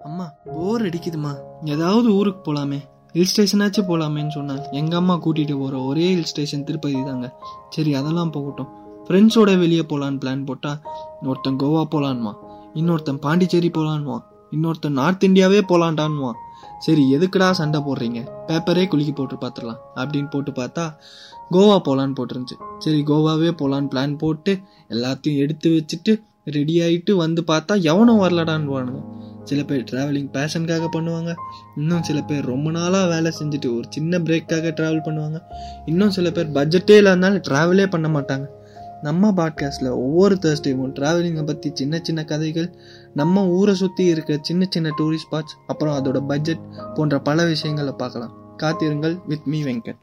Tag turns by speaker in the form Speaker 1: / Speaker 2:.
Speaker 1: அம்மா போர் அடிக்குதுமா. ஏதாவது ஊருக்கு போகலாமே ஹில் ஸ்டேஷனாச்சும் போகலாமேன்னு சொன்னேன் எங்கள் அம்மா கூட்டிகிட்டு போகிற ஒரே ஹில் ஸ்டேஷன் திருப்பதி தாங்க. சரி அதெல்லாம் போகட்டும். ஃப்ரெண்ட்ஸோட வெளியே போகலான்னு பிளான் போட்டா ஒருத்தன் கோவா போகலான்மா இன்னொருத்தன் பாண்டிச்சேரி போலான்மா இன்னொருத்தன் நார்த் இந்தியாவே போலான்டான்மா சரி எதுக்குடா சண்டை போடுறீங்க? பேப்பரே குலுக்கி போட்டு பார்த்துடலாம் அப்படின்னு போட்டு பார்த்தா கோவா போகலான்னு போட்டுருந்துச்சு. சரி கோவாவே போகலான்னு பிளான் போட்டு எல்லாத்தையும் எடுத்து வச்சுட்டு ரெடி ஆகிட்டு வந்து பார்த்தா எவனும் வரலடான்னு வானுங்க சில பேர் ட்ராவலிங் பேஷனுக்காக பண்ணுவாங்க. இன்னும் சில பேர் ரொம்ப நாளாக வேலை செஞ்சுட்டு ஒரு சின்ன பிரேக்காக ட்ராவல் பண்ணுவாங்க. இன்னும் சில பேர் பட்ஜெட்டே இல்லாதனால ட்ராவலே பண்ண மாட்டாங்க. நம்ம பாட்காஸ்ட்டில் ஒவ்வொரு தேர்ஸ்டேவும் ட்ராவலிங்கை பற்றி சின்ன சின்ன கதைகள் நம்ம ஊரை சுற்றி இருக்க சின்ன சின்ன டூரிஸ்ட் ஸ்பாட்ஸ் அப்புறம் அதோட பட்ஜெட் போன்ற பல விஷயங்களை பார்க்கலாம். காத்திருங்கள் வித் மீ வெங்கட்